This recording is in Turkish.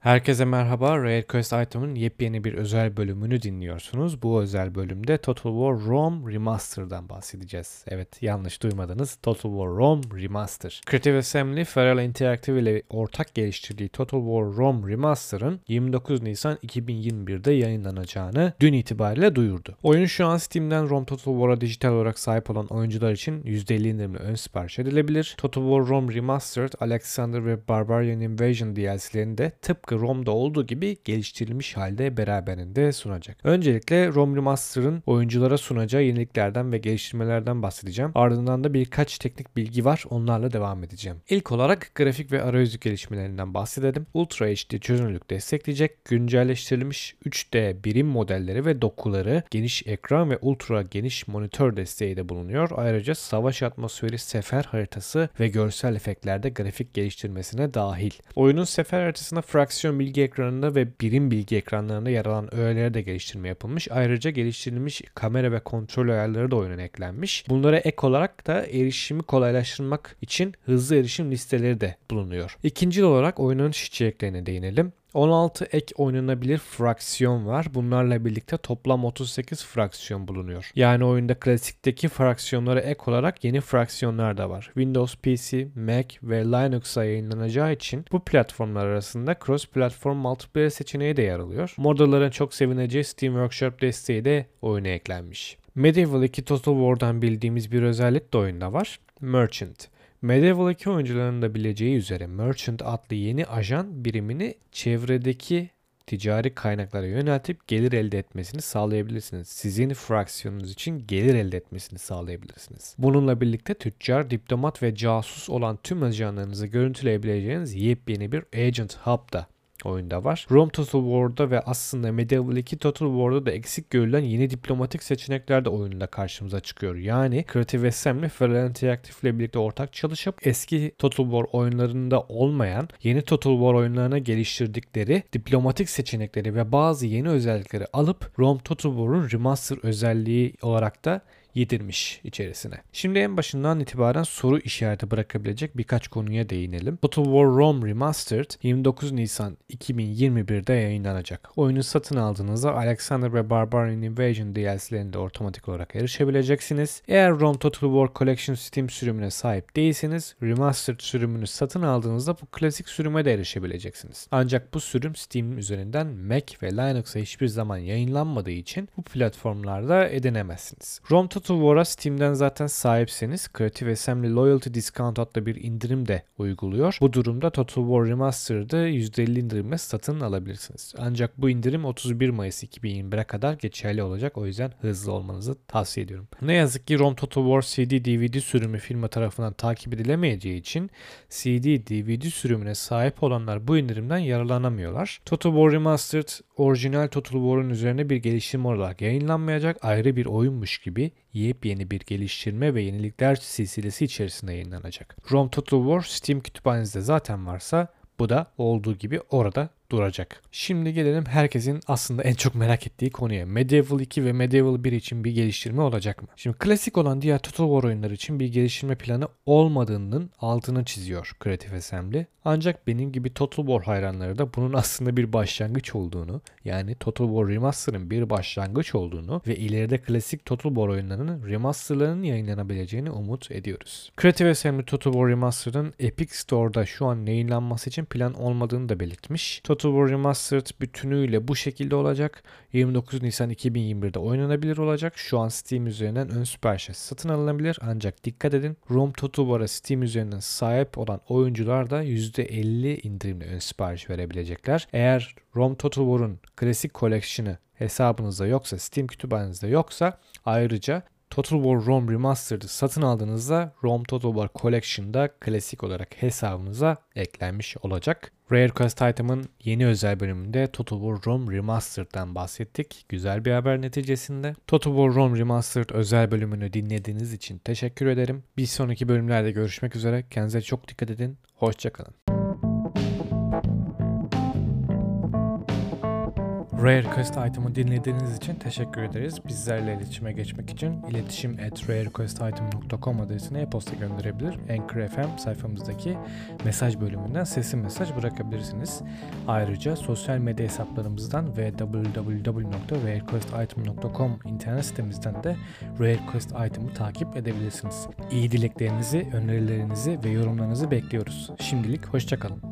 Herkese merhaba. Rare Quest Item'ın yepyeni bir özel bölümünü dinliyorsunuz. Bu özel bölümde Total War Rome Remaster'dan bahsedeceğiz. Evet yanlış duymadınız. Total War Rome Remaster. Creative Assembly, Feral Interactive ile ortak geliştirdiği Total War Rome Remaster'ın 29 Nisan 2021'de yayınlanacağını dün itibariyle duyurdu. Oyun şu an Steam'den Rome Total War'a dijital olarak sahip olan oyuncular için %50 indirimli ön sipariş edilebilir. Total War Rome Remastered, Alexander ve Barbarian Invasion DLC'lerinde tıpkı tıpkı ROM'da olduğu gibi geliştirilmiş halde beraberinde sunacak. Öncelikle ROM Remaster'ın oyunculara sunacağı yeniliklerden ve geliştirmelerden bahsedeceğim. Ardından da birkaç teknik bilgi var onlarla devam edeceğim. İlk olarak grafik ve arayüzü gelişmelerinden bahsedelim. Ultra HD çözünürlük destekleyecek, güncelleştirilmiş 3D birim modelleri ve dokuları, geniş ekran ve ultra geniş monitör desteği de bulunuyor. Ayrıca savaş atmosferi sefer haritası ve görsel efektlerde grafik geliştirmesine dahil. Oyunun sefer haritasına fraksiyon aksiyon bilgi ekranında ve birim bilgi ekranlarında yer alan öğelere de geliştirme yapılmış. Ayrıca geliştirilmiş kamera ve kontrol ayarları da oyuna eklenmiş. Bunlara ek olarak da erişimi kolaylaştırmak için hızlı erişim listeleri de bulunuyor. İkinci olarak oyunun içeriklerine değinelim. 16 ek oynanabilir fraksiyon var. Bunlarla birlikte toplam 38 fraksiyon bulunuyor. Yani oyunda klasikteki fraksiyonlara ek olarak yeni fraksiyonlar da var. Windows PC, Mac ve Linux'a yayınlanacağı için bu platformlar arasında cross platform multiplayer seçeneği de yer alıyor. Modların çok sevineceği Steam Workshop desteği de oyuna eklenmiş. Medieval 2 Total War'dan bildiğimiz bir özellik de oyunda var. Merchant. Medieval 2 oyuncularının da bileceği üzere Merchant adlı yeni ajan birimini çevredeki ticari kaynaklara yöneltip gelir elde etmesini sağlayabilirsiniz. Sizin fraksiyonunuz için gelir elde etmesini sağlayabilirsiniz. Bununla birlikte tüccar, diplomat ve casus olan tüm ajanlarınızı görüntüleyebileceğiniz yepyeni bir Agent Hub da oyunda var. Rome Total War'da ve aslında Medieval 2 Total War'da da eksik görülen yeni diplomatik seçenekler de oyunda karşımıza çıkıyor. Yani Creative Assembly Feral Interactive ile birlikte ortak çalışıp eski Total War oyunlarında olmayan yeni Total War oyunlarına geliştirdikleri diplomatik seçenekleri ve bazı yeni özellikleri alıp Rome Total War'un remaster özelliği olarak da yedirmiş içerisine. Şimdi en başından itibaren soru işareti bırakabilecek birkaç konuya değinelim. Total War Rome Remastered 29 Nisan 2021'de yayınlanacak. Oyunu satın aldığınızda Alexander ve Barbarian Invasion DLC'lerinde otomatik olarak erişebileceksiniz. Eğer Rome Total War Collection Steam sürümüne sahip değilseniz Remastered sürümünü satın aldığınızda bu klasik sürüme de erişebileceksiniz. Ancak bu sürüm Steam üzerinden Mac ve Linux'a hiçbir zaman yayınlanmadığı için bu platformlarda edinemezsiniz. Rome Total War'a Steam'den zaten sahipseniz Creative Assembly Loyalty Discount adlı bir indirim de uyguluyor. Bu durumda Total War Remastered'ı %50 indirimle satın alabilirsiniz. Ancak bu indirim 31 Mayıs 2021'e kadar geçerli olacak. O yüzden hızlı olmanızı tavsiye ediyorum. Ne yazık ki Rome Total War CD DVD sürümü firma tarafından takip edilemeyeceği için CD DVD sürümüne sahip olanlar bu indirimden yararlanamıyorlar. Total War Remastered orijinal Total War'un üzerine bir gelişim olarak yayınlanmayacak ayrı bir oyunmuş gibi yepyeni bir geliştirme ve yenilikler silsilesi içerisinde yayınlanacak. Rome Total War Steam kütüphanenizde zaten varsa bu da olduğu gibi orada duracak. Şimdi gelelim herkesin aslında en çok merak ettiği konuya. Medieval 2 ve Medieval 1 için bir geliştirme olacak mı? Şimdi klasik olan diğer Total War oyunları için bir geliştirme planı olmadığının altını çiziyor Creative Assembly. Ancak benim gibi Total War hayranları da bunun aslında bir başlangıç olduğunu, yani Total War Remaster'ın bir başlangıç olduğunu ve ileride klasik Total War oyunlarının remasterlarının yayınlanabileceğini umut ediyoruz. Creative Assembly Total War Remaster'ın Epic Store'da şu an yayınlanması için plan olmadığını da belirtmiş. Total Total War Remastered bütünüyle bu şekilde olacak. 29 Nisan 2021'de oynanabilir olacak. Şu an Steam üzerinden ön siparişe satın alınabilir. Ancak dikkat edin Rome Total War'a Steam üzerinden sahip olan oyuncular da %50 indirimli ön sipariş verebilecekler. Eğer Rome Total War'un klasik collection'ı hesabınızda yoksa, Steam kütüphanenizde yoksa ayrıca Total War Rome Remastered'ı satın aldığınızda Rome Total War Collection'da klasik olarak hesabınıza eklenmiş olacak. Rare Quest Item'ın yeni özel bölümünde Total War Rome Remastered'dan bahsettik. Güzel bir haber neticesinde. Total War Rome Remastered özel bölümünü dinlediğiniz için teşekkür ederim. Bir sonraki bölümlerde görüşmek üzere. Kendinize çok dikkat edin. Hoşçakalın. Request item'ı dinlediğiniz için teşekkür ederiz. Bizlerle iletişime geçmek için iletişim at rarerequestitem.com adresine e-posta gönderebilir. Anchor FM sayfamızdaki mesaj bölümünden sesli mesaj bırakabilirsiniz. Ayrıca sosyal medya hesaplarımızdan ve www.rarerequestitem.com internet sitemizden de Rare Request item'ı takip edebilirsiniz. İyi dileklerinizi, önerilerinizi ve yorumlarınızı bekliyoruz. Şimdilik hoşçakalın.